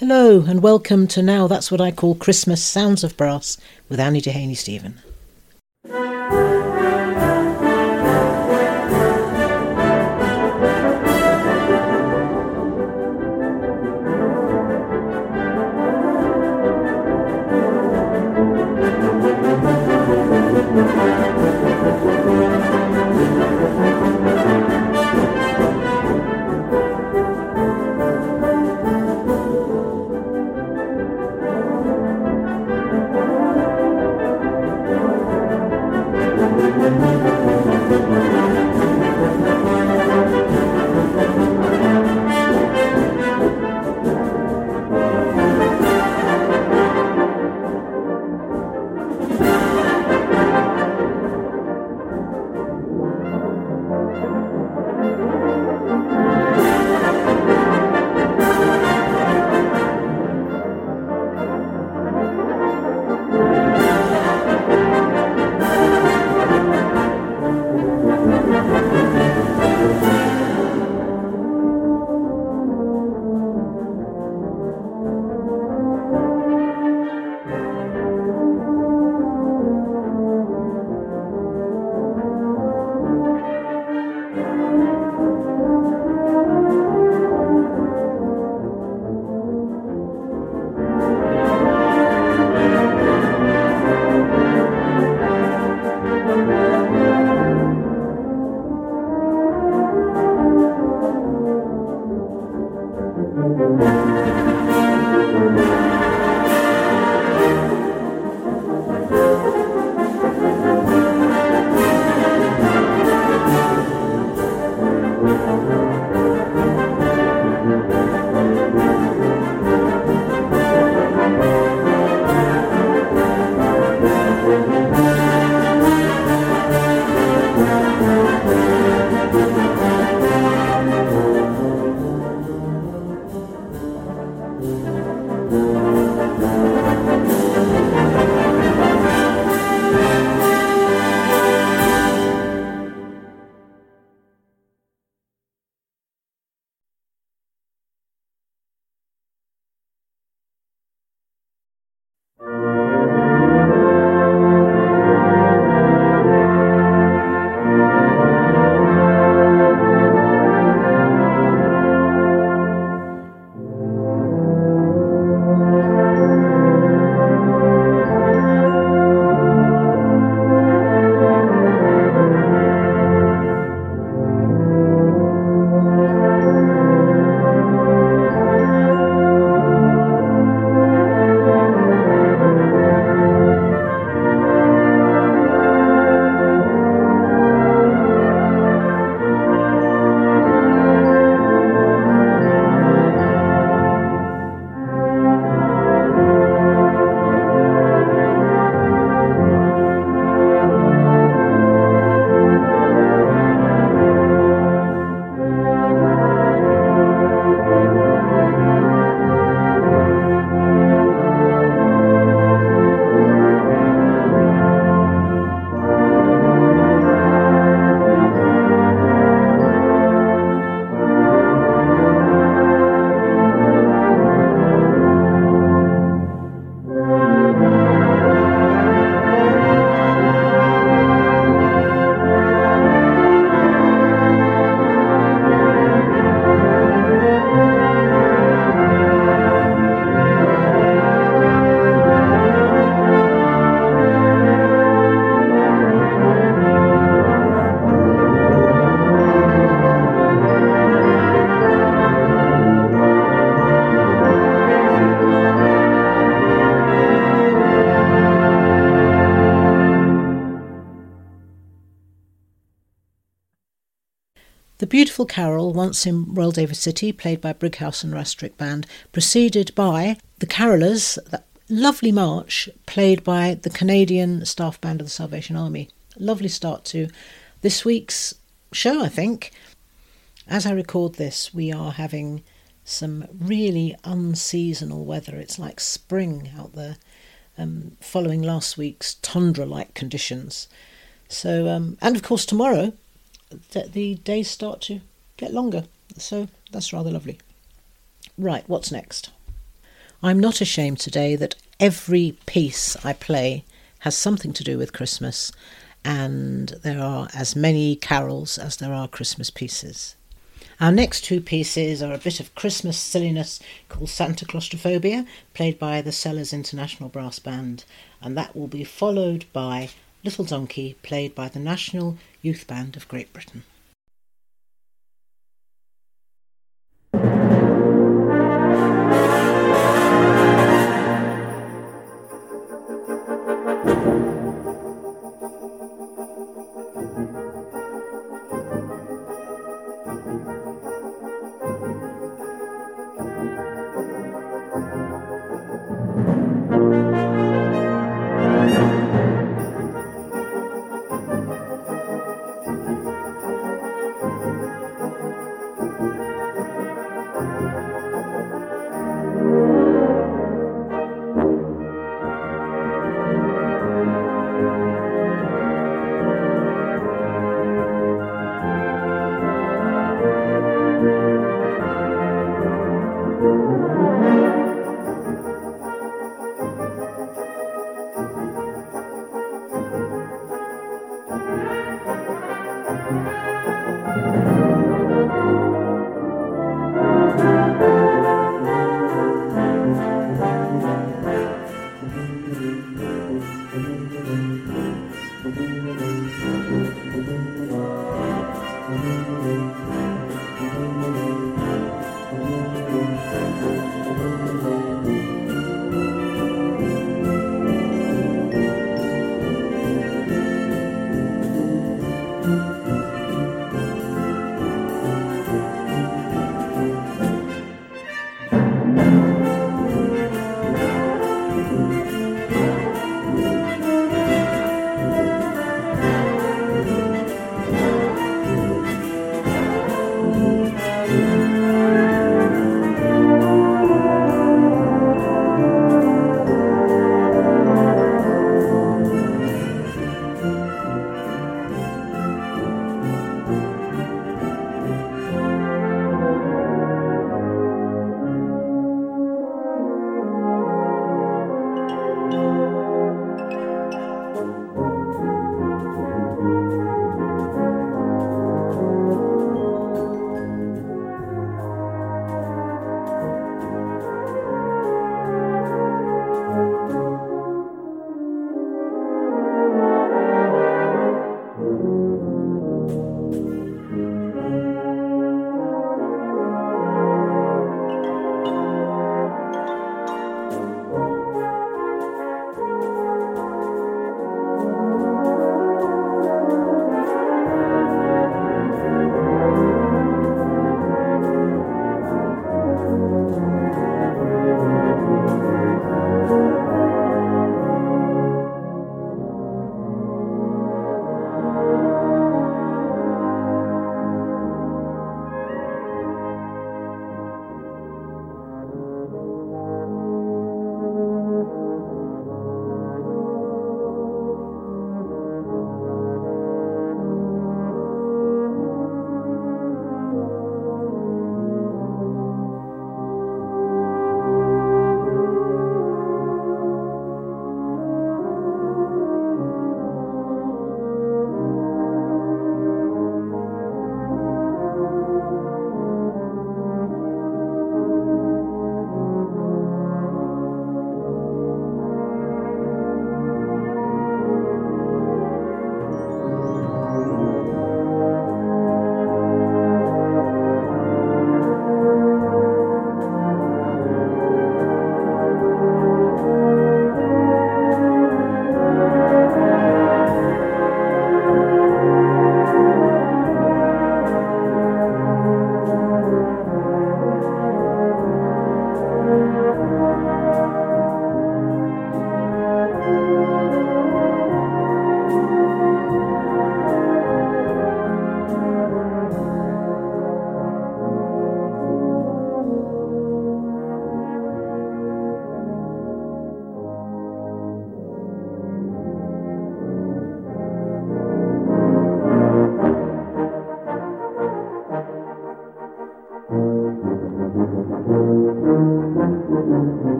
Hello and welcome to Now That's What I Call Christmas Sounds of Brass with Annie Dehaney Steven. Carol, once in Royal David City, played by Brighouse and Rastrick Band, preceded by the carolers, that lovely march played by the Canadian staff band of the Salvation Army. Lovely start to this week's show, I think. As I record this, we are having some really unseasonal weather. It's like spring out there, um, following last week's tundra like conditions. So, um, and of course, tomorrow the, the days start to get longer. So that's rather lovely. Right, what's next? I'm not ashamed today that every piece I play has something to do with Christmas, and there are as many carols as there are Christmas pieces. Our next two pieces are a bit of Christmas silliness called Santa Claustrophobia, played by the Sellers International Brass Band, and that will be followed by Little Donkey, played by the National Youth Band of Great Britain.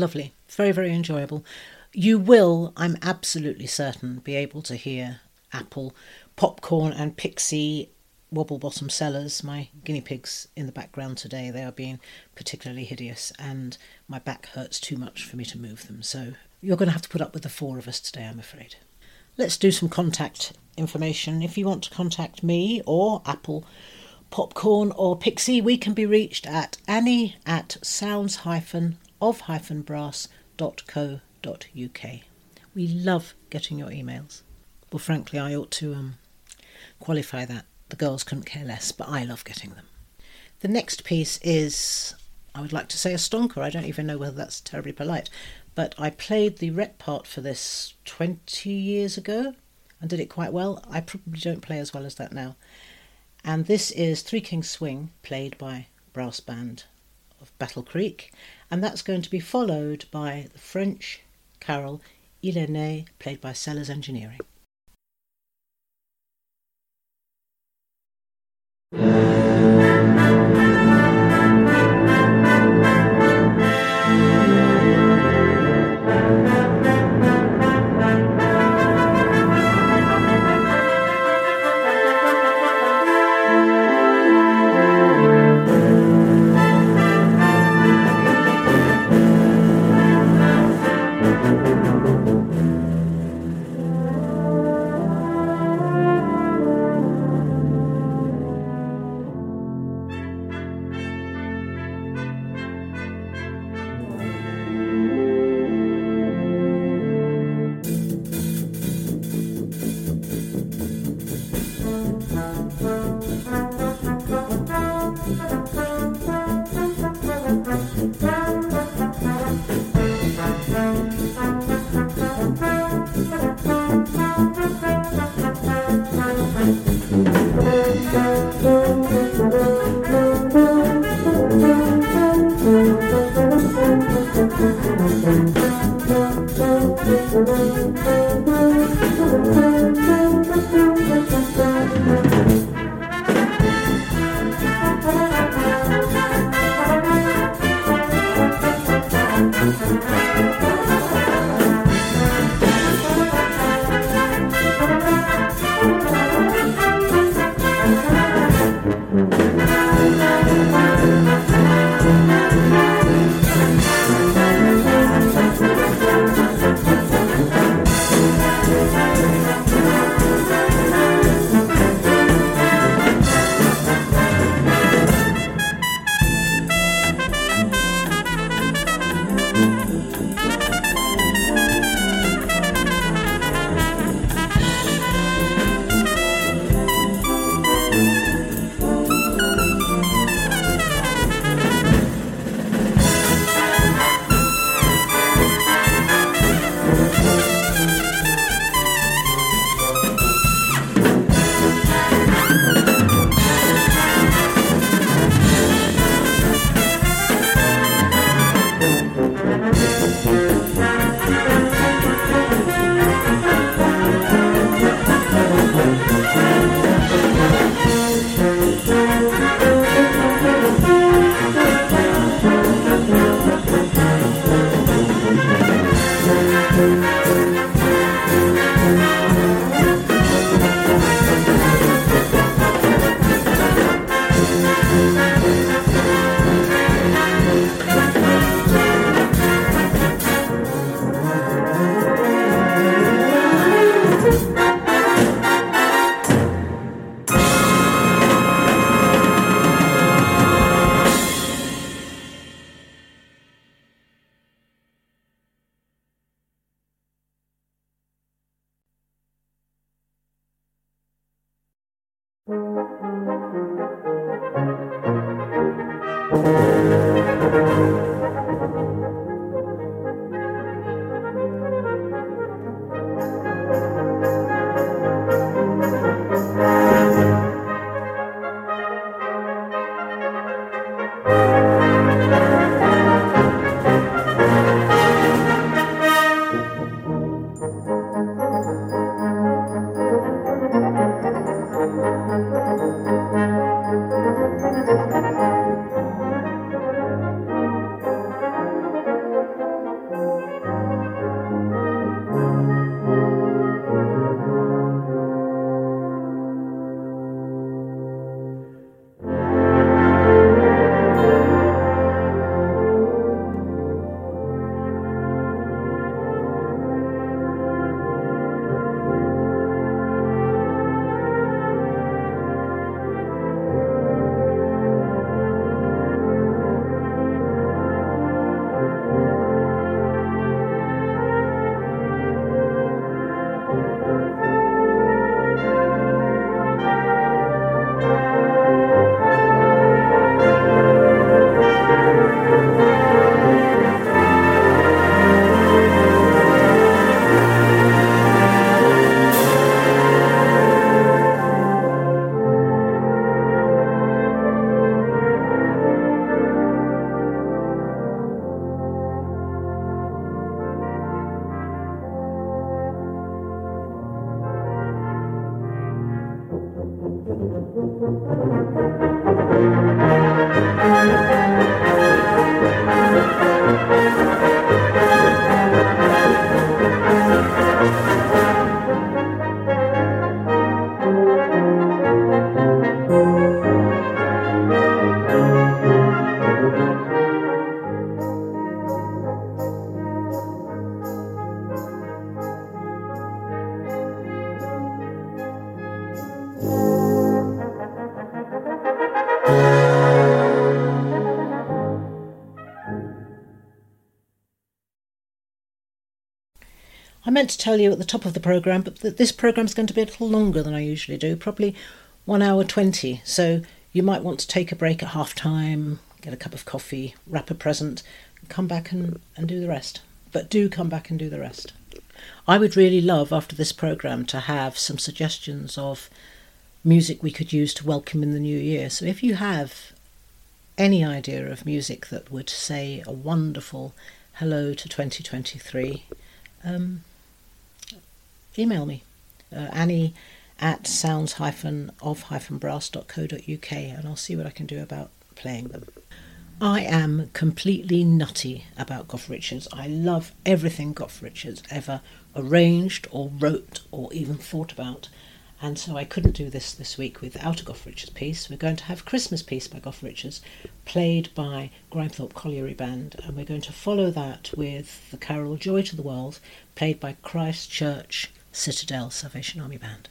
Lovely. Very, very enjoyable. You will, I'm absolutely certain, be able to hear Apple, Popcorn, and Pixie wobble bottom sellers, my guinea pigs in the background today. They are being particularly hideous, and my back hurts too much for me to move them. So you're going to have to put up with the four of us today, I'm afraid. Let's do some contact information. If you want to contact me or Apple, Popcorn, or Pixie, we can be reached at annie at sounds hyphen of-brass.co.uk. We love getting your emails. Well, frankly, I ought to um, qualify that. The girls couldn't care less, but I love getting them. The next piece is, I would like to say a stonker. I don't even know whether that's terribly polite, but I played the rep part for this 20 years ago and did it quite well. I probably don't play as well as that now. And this is Three Kings Swing, played by brass band of Battle Creek, and that's going to be followed by the French carol Il est né, played by Sellers Engineering. Meant to tell you at the top of the programme, but that this programme is going to be a little longer than I usually do, probably one hour 20. So you might want to take a break at half time, get a cup of coffee, wrap a present, come back and, and do the rest. But do come back and do the rest. I would really love after this programme to have some suggestions of music we could use to welcome in the new year. So if you have any idea of music that would say a wonderful hello to 2023, um, email me. Uh, Annie at sounds-of-brass.co.uk and I'll see what I can do about playing them. I am completely nutty about Goff Richards. I love everything Goff Richards ever arranged or wrote or even thought about. And so I couldn't do this this week without a Goff Richards piece. We're going to have Christmas piece by Goff Richards, played by Grimethorpe Colliery Band, and we're going to follow that with the carol Joy to the World, played by Christ Church Citadel Salvation Army Band.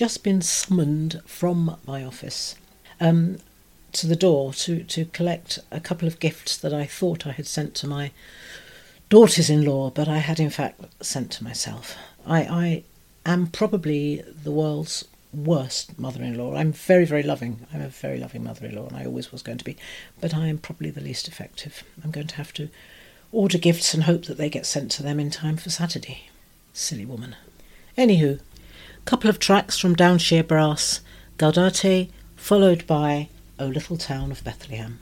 Just been summoned from my office um, to the door to, to collect a couple of gifts that I thought I had sent to my daughters in law, but I had in fact sent to myself. I, I am probably the world's worst mother in law. I'm very, very loving. I'm a very loving mother in law, and I always was going to be, but I am probably the least effective. I'm going to have to order gifts and hope that they get sent to them in time for Saturday. Silly woman. Anywho, couple of tracks from Downshire Brass, Gaudete, followed by O Little Town of Bethlehem.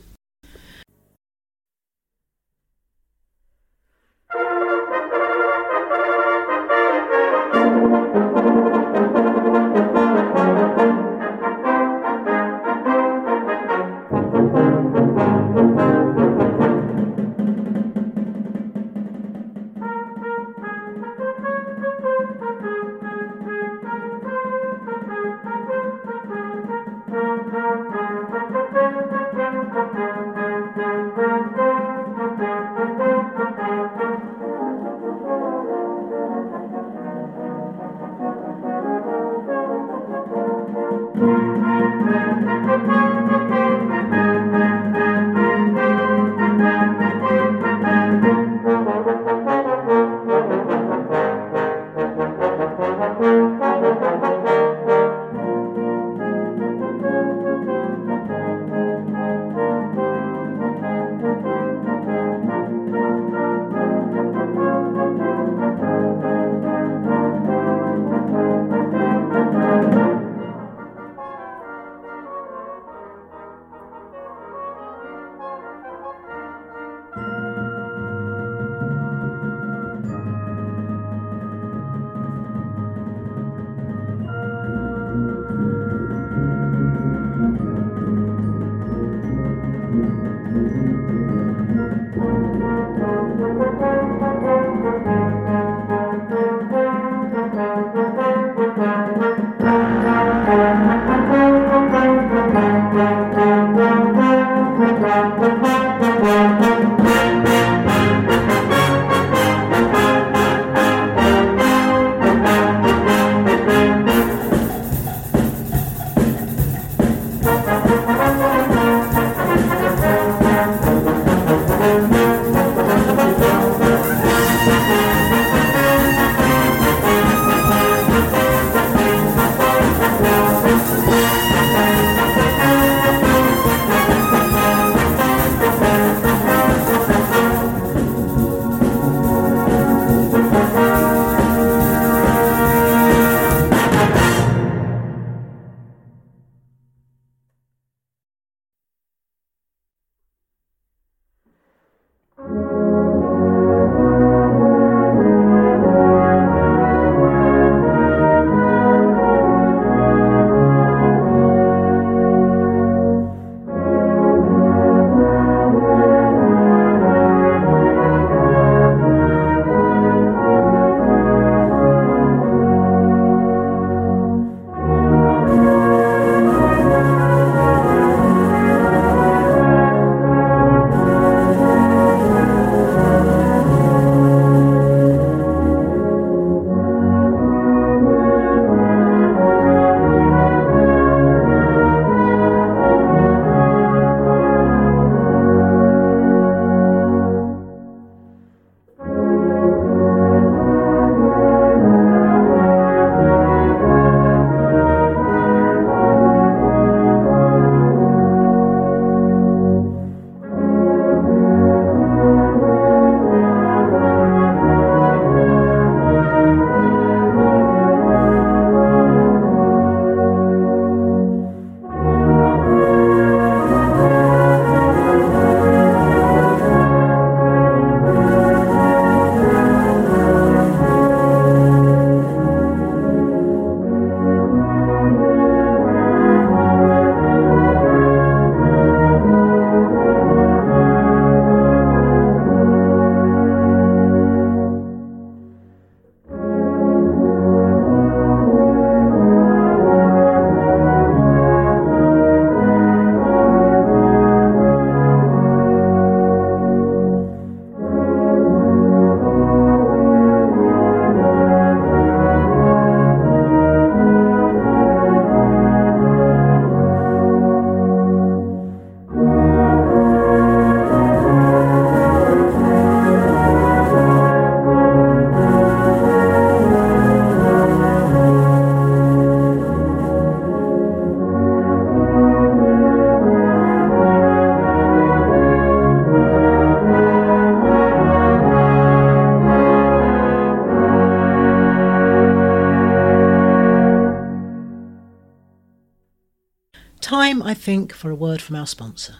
Think, for a word from our sponsor.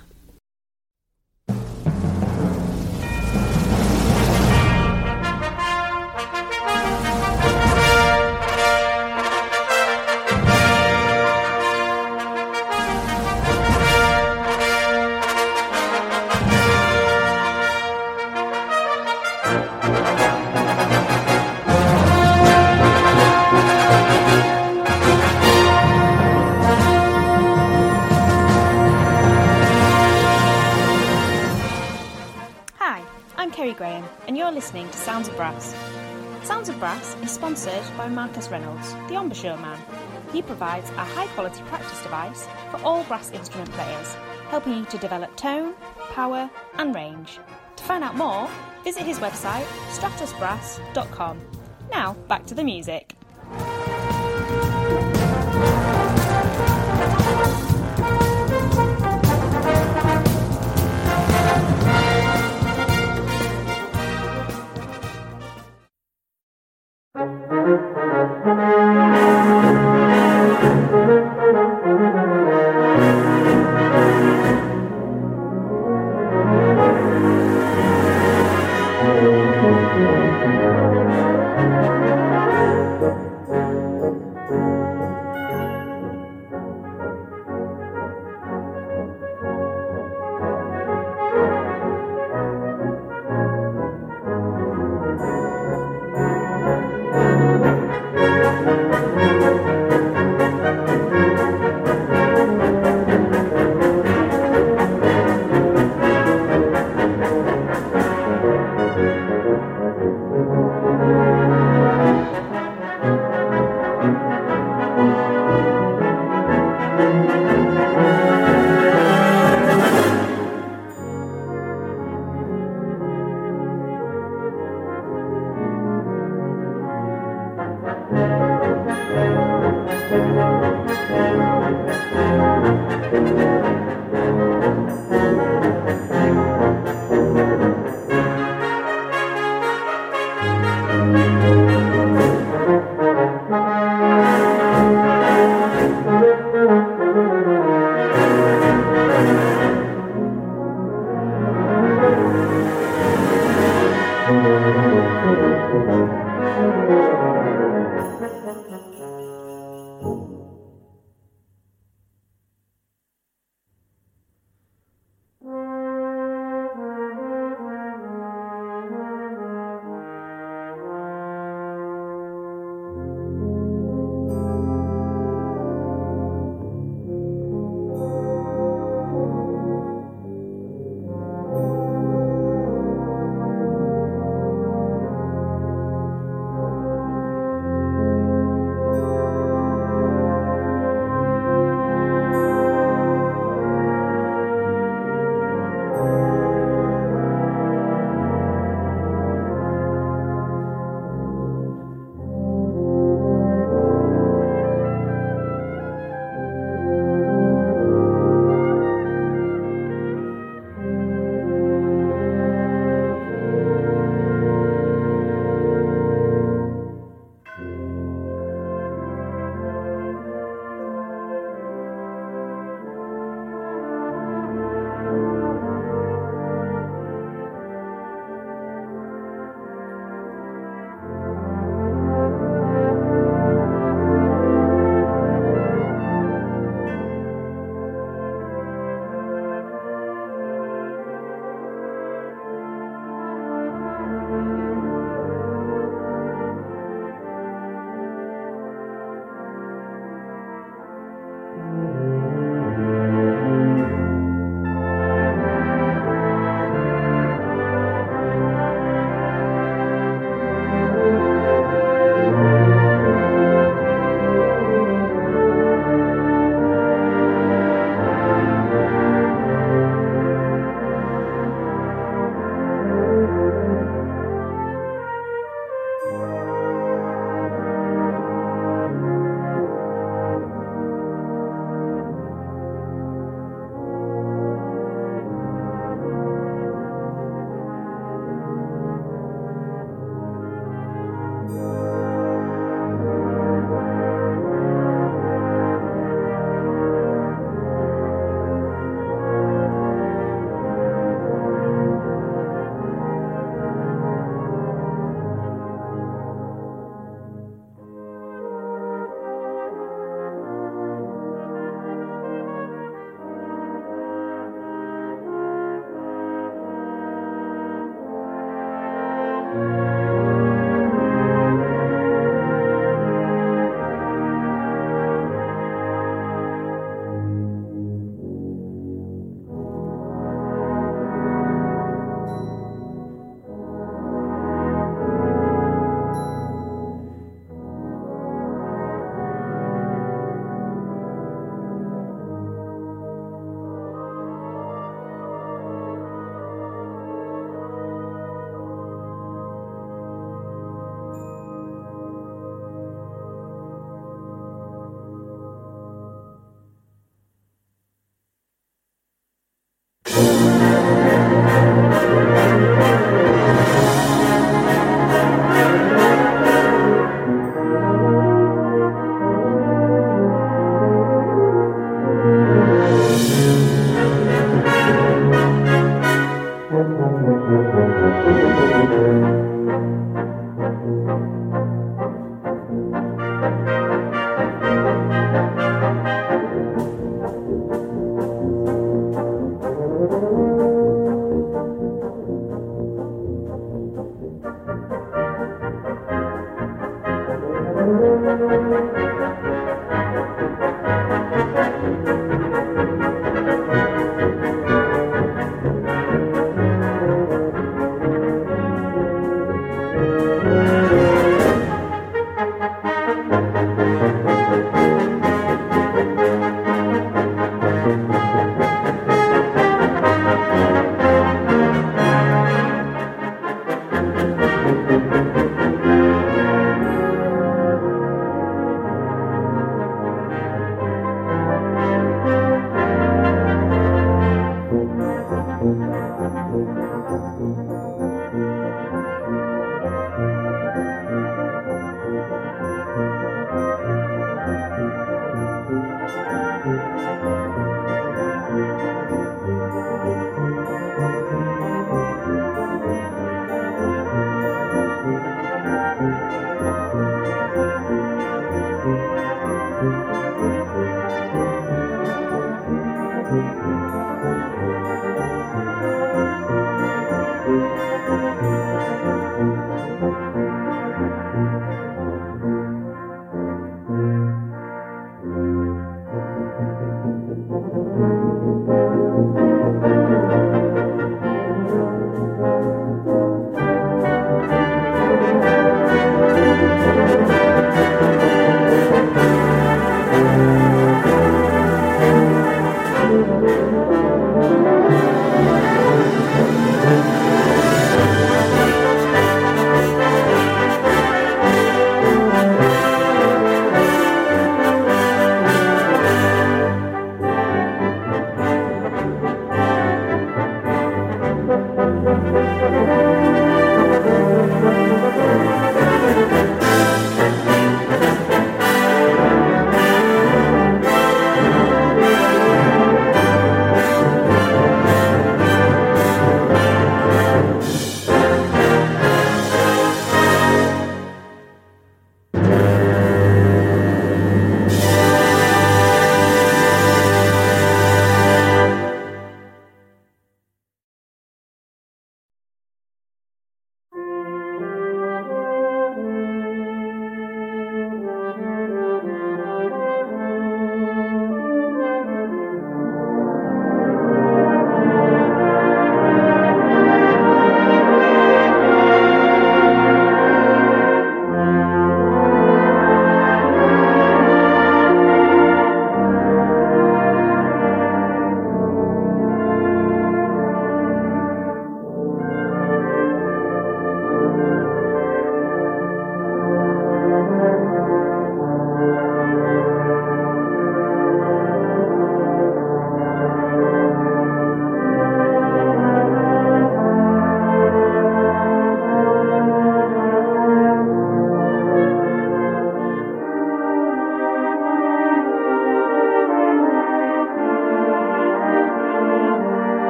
Reynolds, the embouchure man. He provides a high quality practice device for all brass instrument players, helping you to develop tone, power, and range. To find out more, visit his website, stratusbrass.com. Now, back to the music.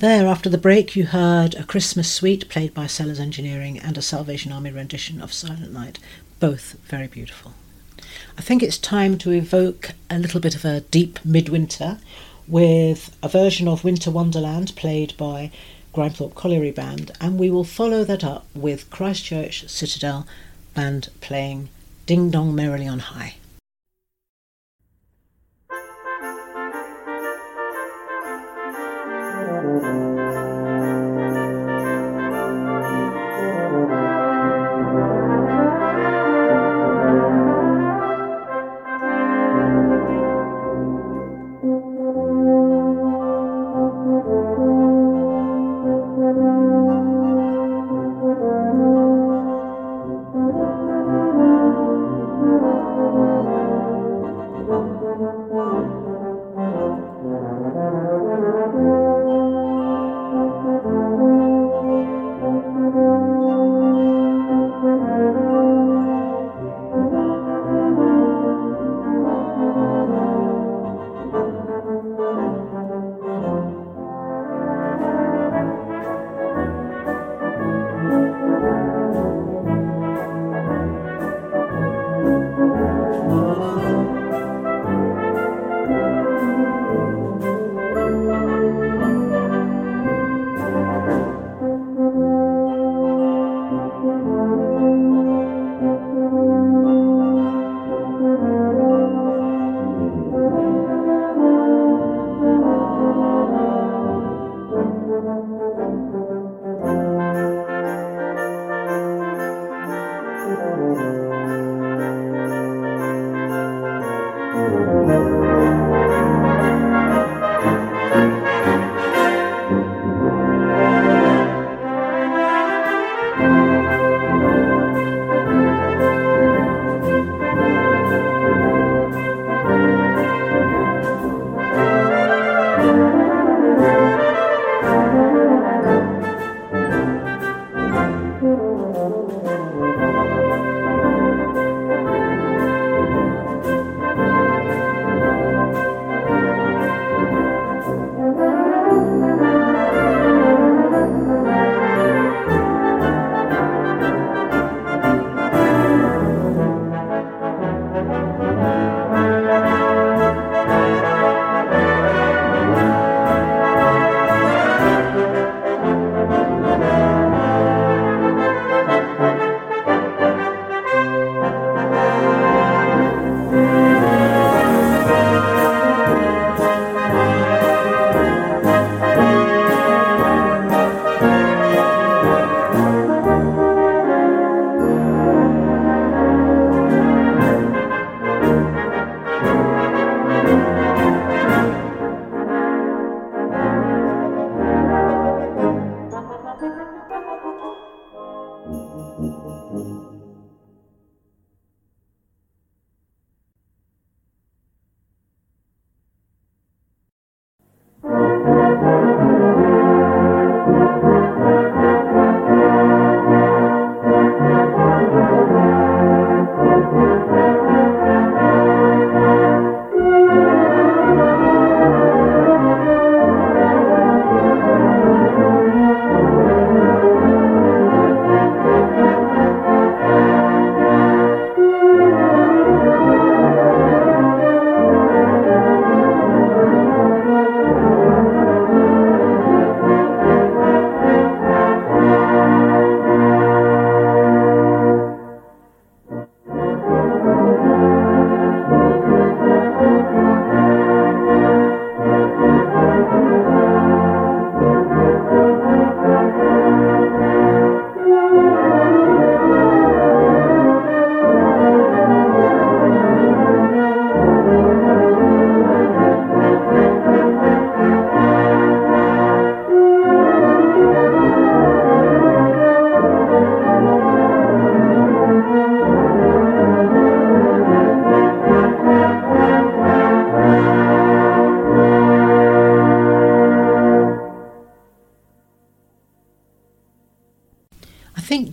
There, after the break, you heard A Christmas Suite played by Sellers Engineering and a Salvation Army rendition of Silent Night, both very beautiful. I think it's time to evoke a little bit of a deep midwinter with a version of Winter Wonderland played by Grimethorpe Colliery Band, and we will follow that up with Christchurch Citadel Band playing Ding Dong Merrily on High.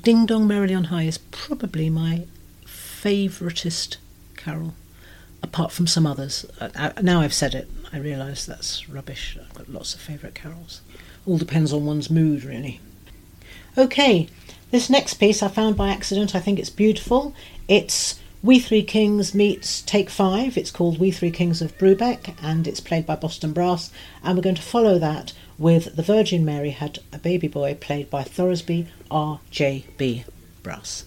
Ding Dong Merrily on High is probably my favouriteest carol, apart from some others. Uh, uh, now I've said it, I realise that's rubbish. I've got lots of favourite carols. all depends on one's mood, really. Okay, this next piece I found by accident. I think it's beautiful. It's We Three Kings meets Take Five. It's called We Three Kings of Brubeck and it's played by Boston Brass. And we're going to follow that with The Virgin Mary Had a Baby Boy, played by Thoresby R.J.B. Brass.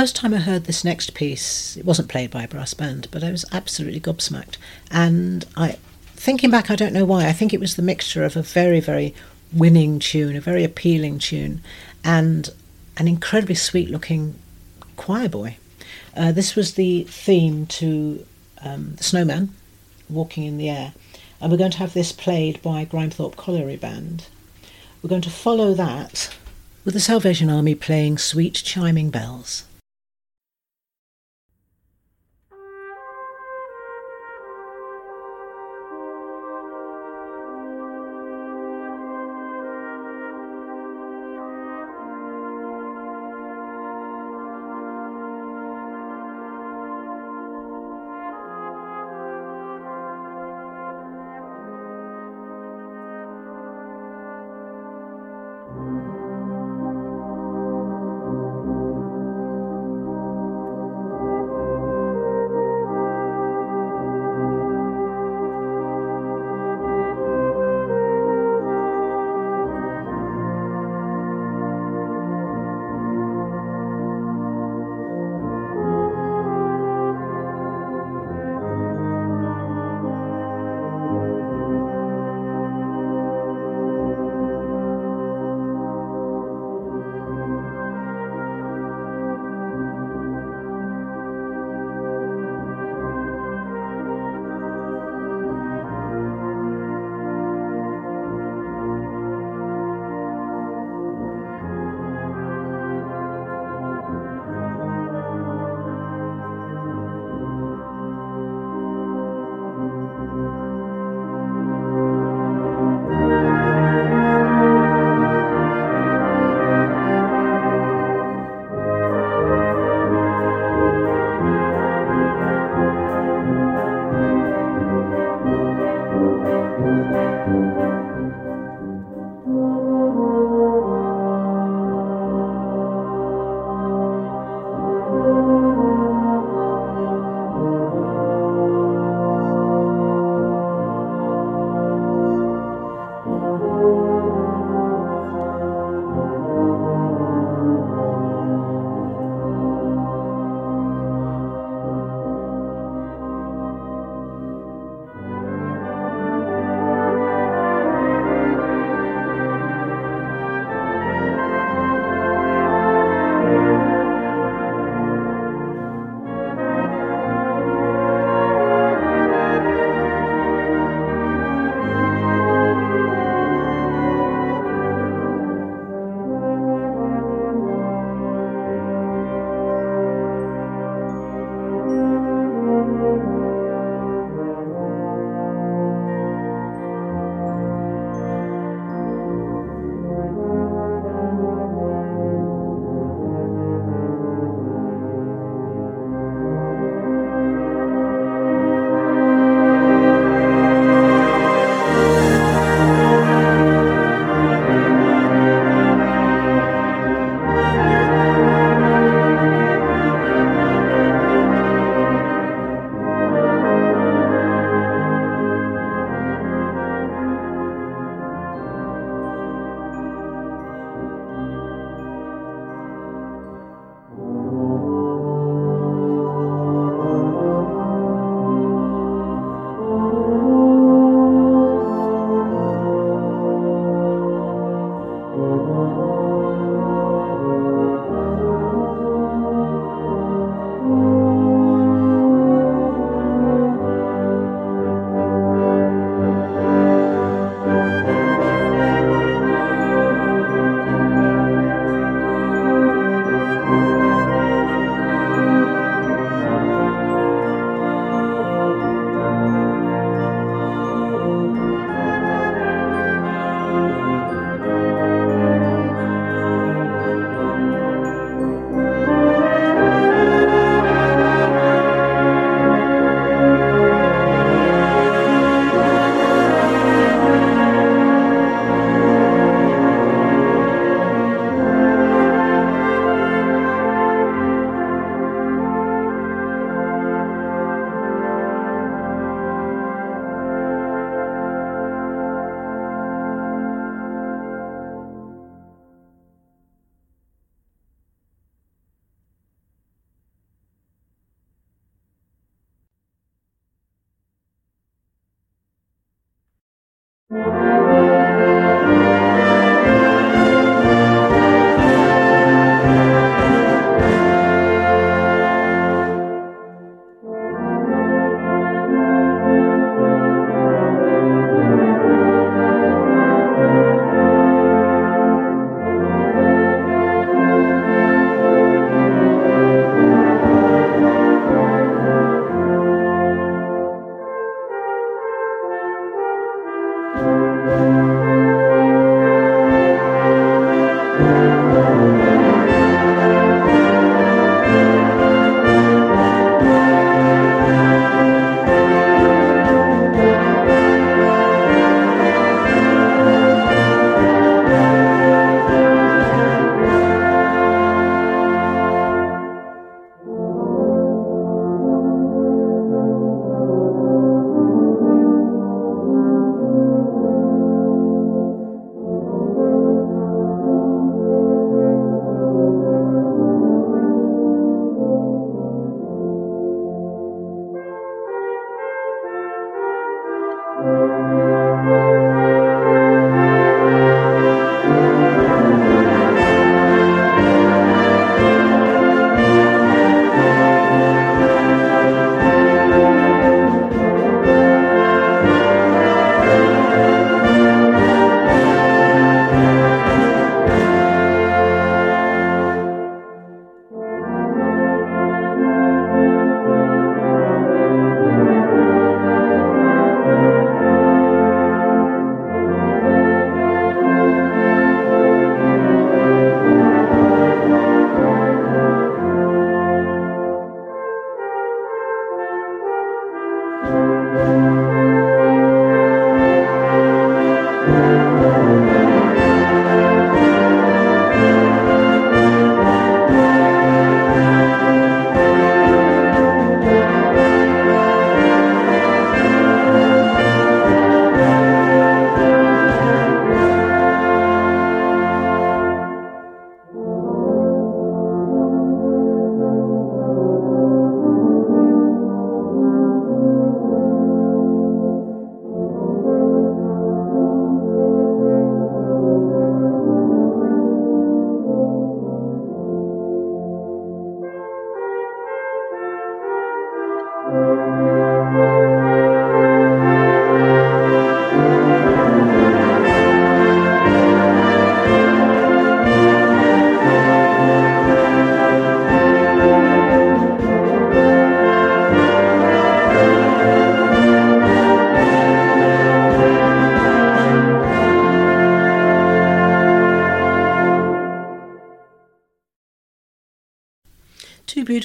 First time I heard this next piece, it wasn't played by a brass band, but I was absolutely gobsmacked. And I, thinking back, I don't know why. I think it was the mixture of a very, very winning tune, a very appealing tune, and an incredibly sweet-looking choir boy. Uh, this was the theme to um, the Snowman, Walking in the Air, and we're going to have this played by Grimethorpe Colliery Band. We're going to follow that with the Salvation Army playing Sweet Chiming Bells.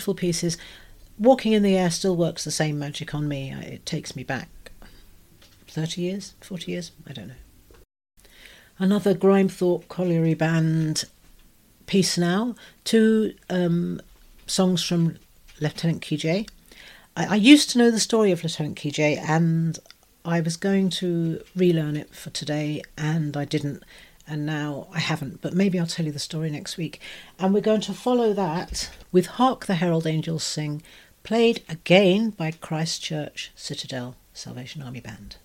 Beautiful pieces. Walking in the Air still works the same magic on me. It takes me back 30 years, 40 years, I don't know. Another Grimethorpe Colliery Band piece now. Two um, songs from Lieutenant Kijé I, I used to know the story of Lieutenant Kijé and I was going to relearn it for today and I didn't and now I haven't, but maybe I'll tell you the story next week. And we're going to follow that with Hark the Herald Angels Sing, played again by Christchurch Citadel Salvation Army Band.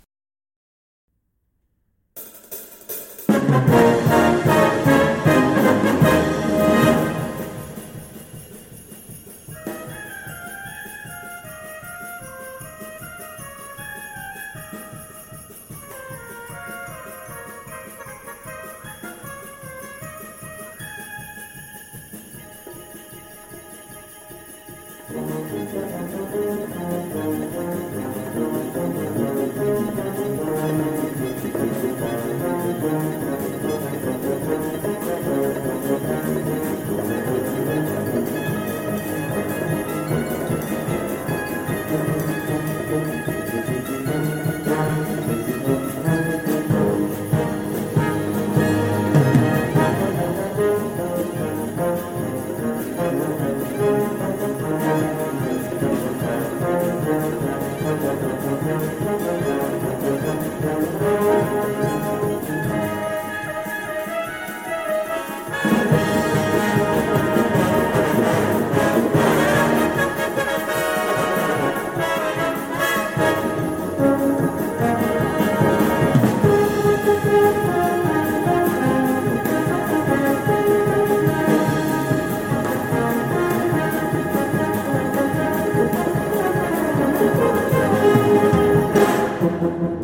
We're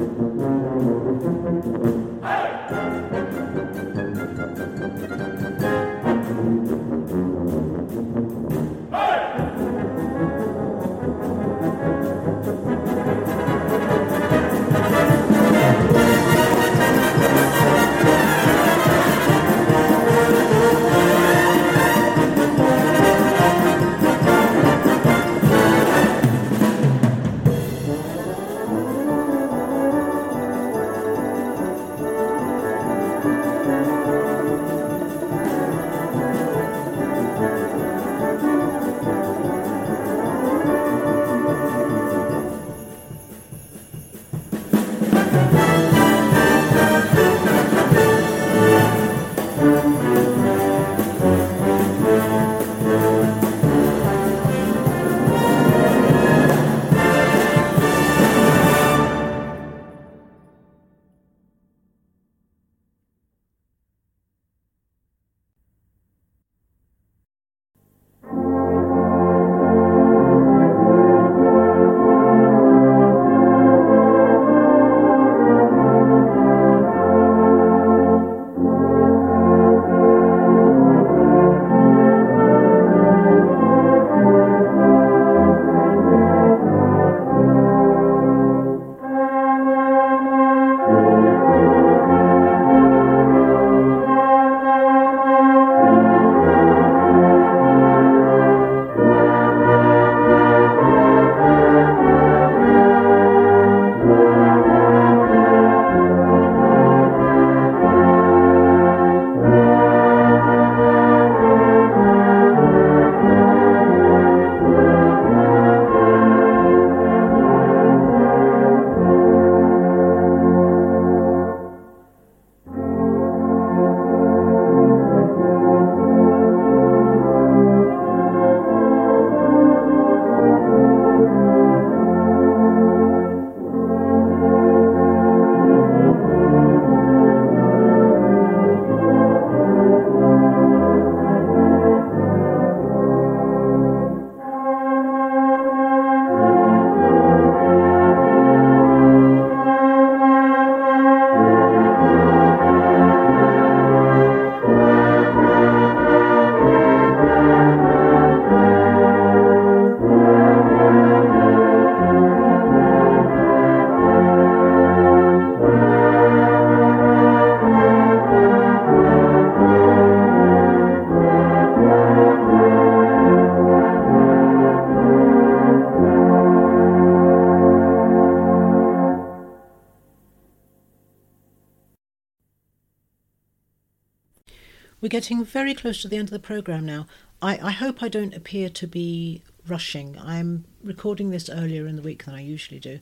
getting very close to the end of the programme now. I, I hope I don't appear to be rushing. I'm recording this earlier in the week than I usually do,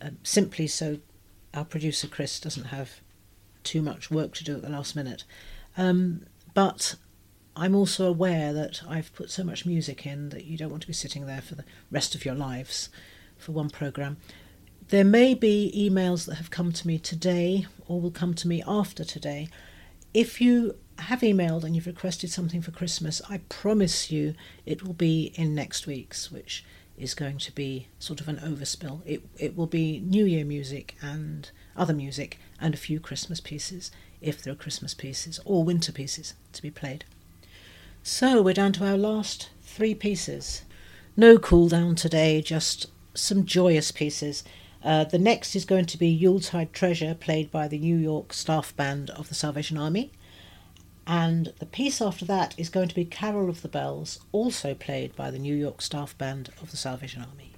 uh, simply so our producer Chris doesn't have too much work to do at the last minute. Um, but I'm also aware that I've put so much music in that you don't want to be sitting there for the rest of your lives for one programme. There may be emails that have come to me today or will come to me after today. If you have emailed and you've requested something for Christmas, I promise you it will be in next week's, which is going to be sort of an overspill. It it will be New Year music and other music and a few Christmas pieces, if there are Christmas pieces or winter pieces to be played. So we're down to our last three pieces. No cool down today, just some joyous pieces. Uh, the next is going to be Yuletide Treasure, played by the New York Staff Band of the Salvation Army. And the piece after that is going to be Carol of the Bells, also played by the New York Staff Band of the Salvation Army.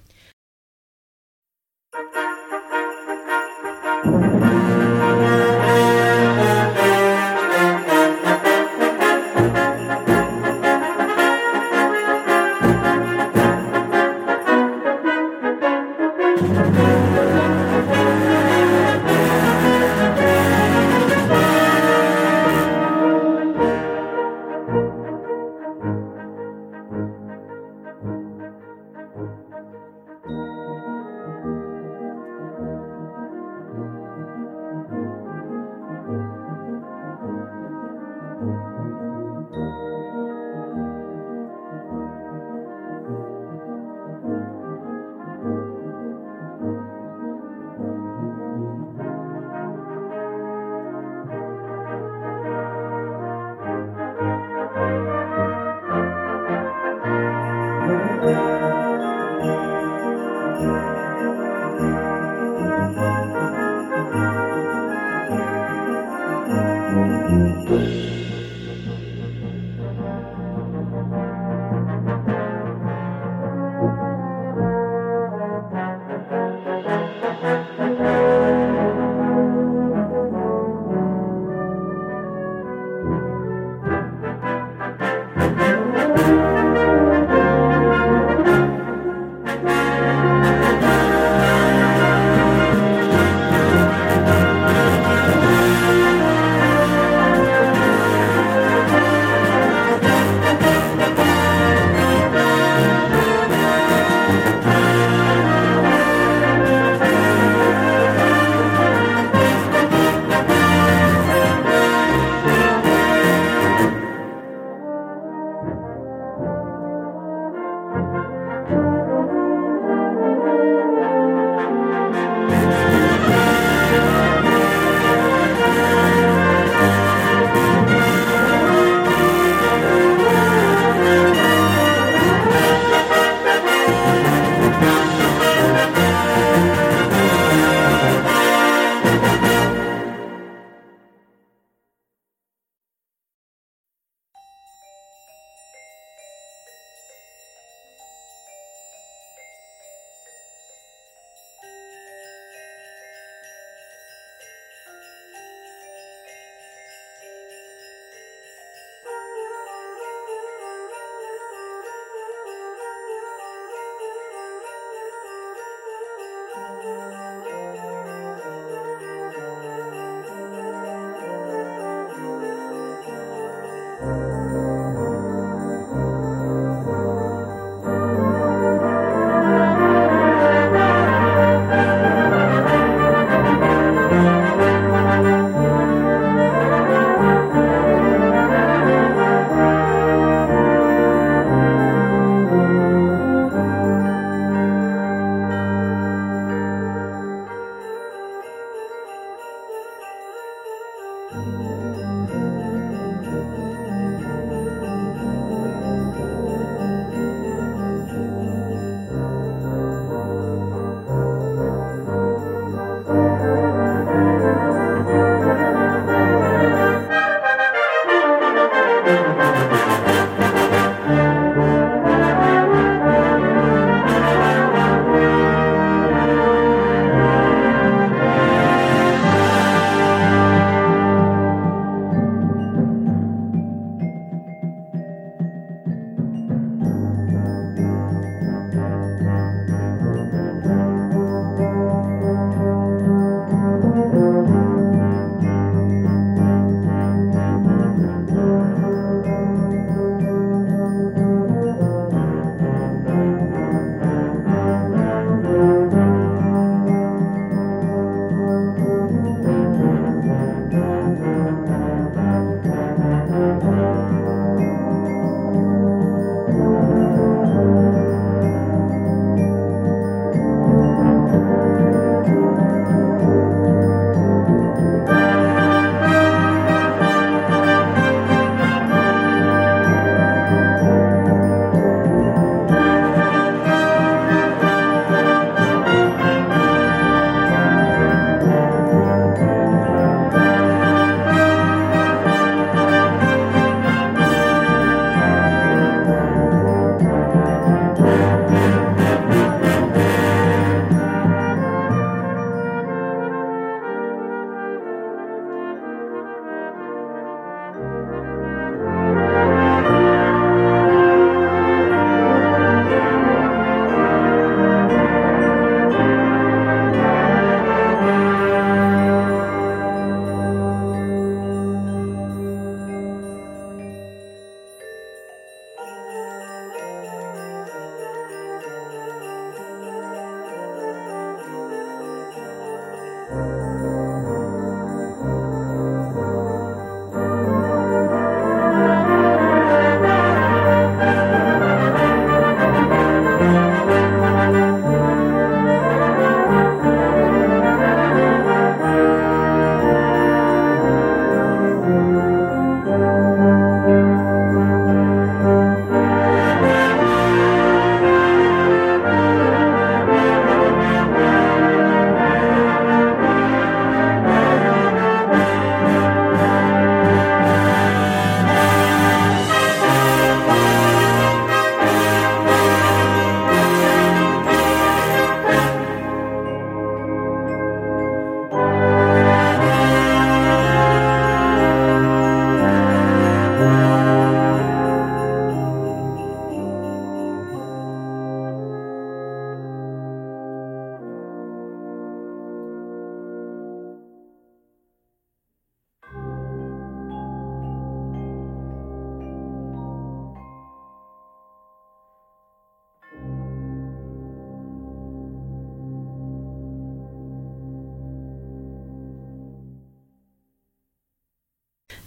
Música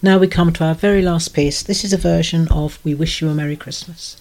Now we come to our very last piece. This is a version of We Wish You a Merry Christmas.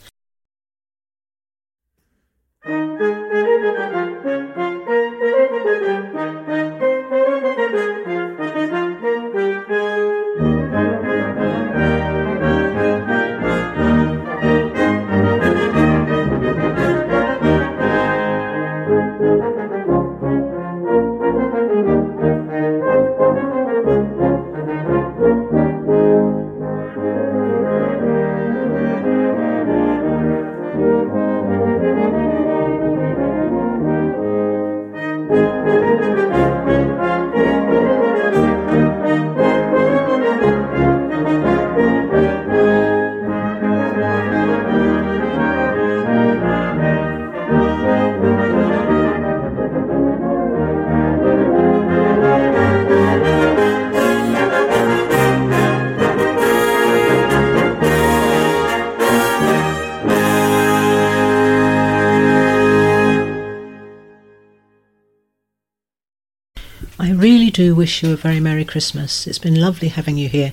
Wish you a very Merry Christmas. It's been lovely having you here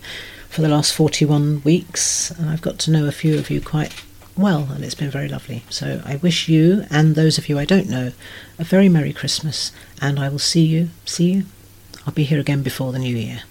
for the last 41 weeks, and I've got to know a few of you quite well, and it's been very lovely. So I wish you and those of you I don't know a very Merry Christmas, and I will see you, see you. I'll be here again before the new year.